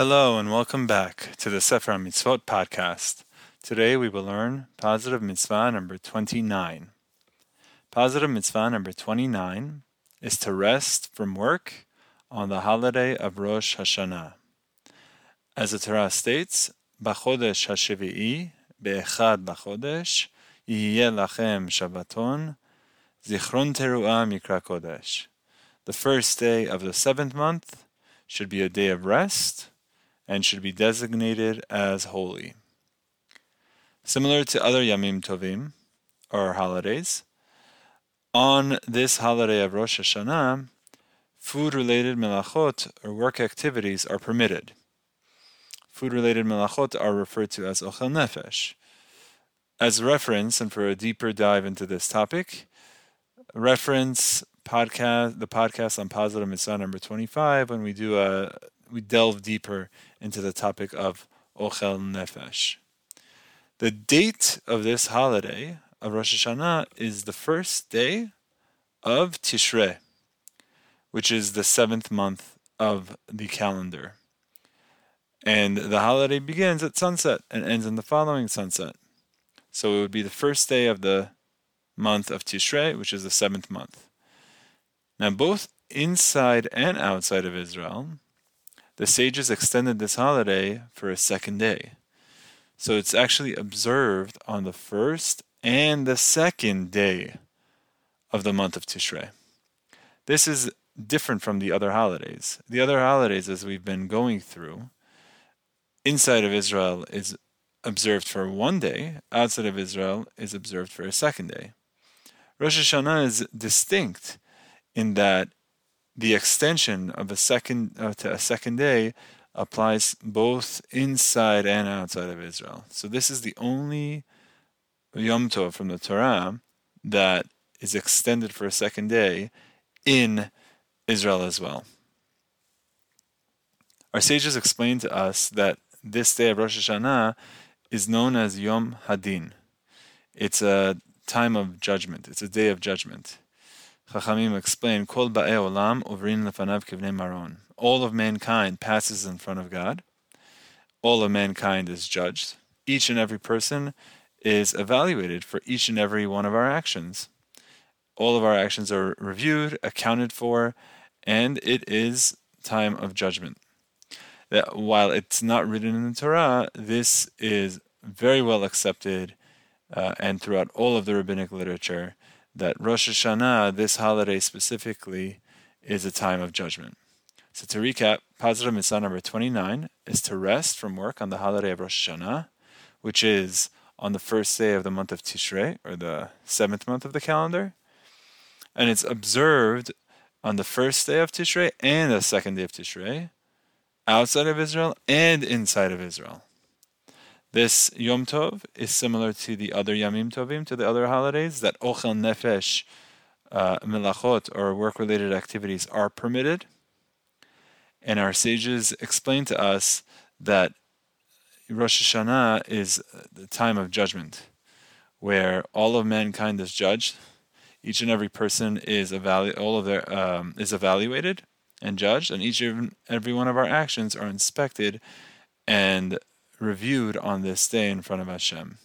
Hello and welcome back to the Sefer Mitzvot podcast. Today we will learn positive mitzvah number 29. Positive mitzvah number 29 is to rest from work on the holiday of Rosh Hashanah. As the Torah states, Bachodesh HaShevi'i Be'echad Bachodesh Yihye Lachem Shabbaton Zichron Teruah Mikra Kodesh. The first day of the seventh month should be a day of rest and should be designated as holy. Similar to other Yamim Tovim, or holidays, on this holiday of Rosh Hashanah, food related melachot or work activities are permitted. Food related melachot are referred to as ochel nefesh. As a reference, and for a deeper dive into this topic, reference podcast the podcast on positive mitzvah number 25 when we do a we delve deeper into the topic of Ochel Nefesh. The date of this holiday of Rosh Hashanah is the first day of Tishrei, which is the seventh month of the calendar. And the holiday begins at sunset and ends in the following sunset. So it would be the first day of the month of Tishrei, which is the seventh month. Now, both inside and outside of Israel, the sages extended this holiday for a second day. So it's actually observed on the first and the second day of the month of Tishrei. This is different from the other holidays. The other holidays, as we've been going through, inside of Israel is observed for one day, outside of Israel is observed for a second day. Rosh Hashanah is distinct in that the extension of a second uh, to a second day applies both inside and outside of Israel. So this is the only Yom Tov from the Torah that is extended for a second day in Israel as well. Our sages explained to us that this day of Rosh Hashanah is known as Yom Hadin. It's a time of judgment. It's a day of judgment. Chachamim explain, Kol ba'e olam uvrin lefanav kivnei maron. All of mankind passes in front of God. All of mankind is judged. Each and every person is evaluated for each and every one of our actions. All of our actions are reviewed, accounted for, and it is time of judgment. That while it's not written in the Torah, this is very well accepted uh, and throughout all of the rabbinic literature that Rosh Hashanah, this holiday specifically, is a time of judgment. So to recap, positive mitzvah number 29 is to rest from work on the holiday of Rosh Hashanah, which is on the first day of the month of Tishrei, or the seventh month of the calendar. And it's observed on the first day of Tishrei and the second day of Tishrei, outside of Israel and inside of Israel. This Yom Tov is similar to the other Yamim Tovim, to the other holidays, that Ochel Nefesh uh, melachot or work-related activities are permitted. And our sages explain to us that Rosh Hashanah is the time of judgment, where all of mankind is judged. Each and every person is evalu- all of their um, is evaluated and judged, and each and every one of our actions are inspected and reviewed on this day in front of Hashem.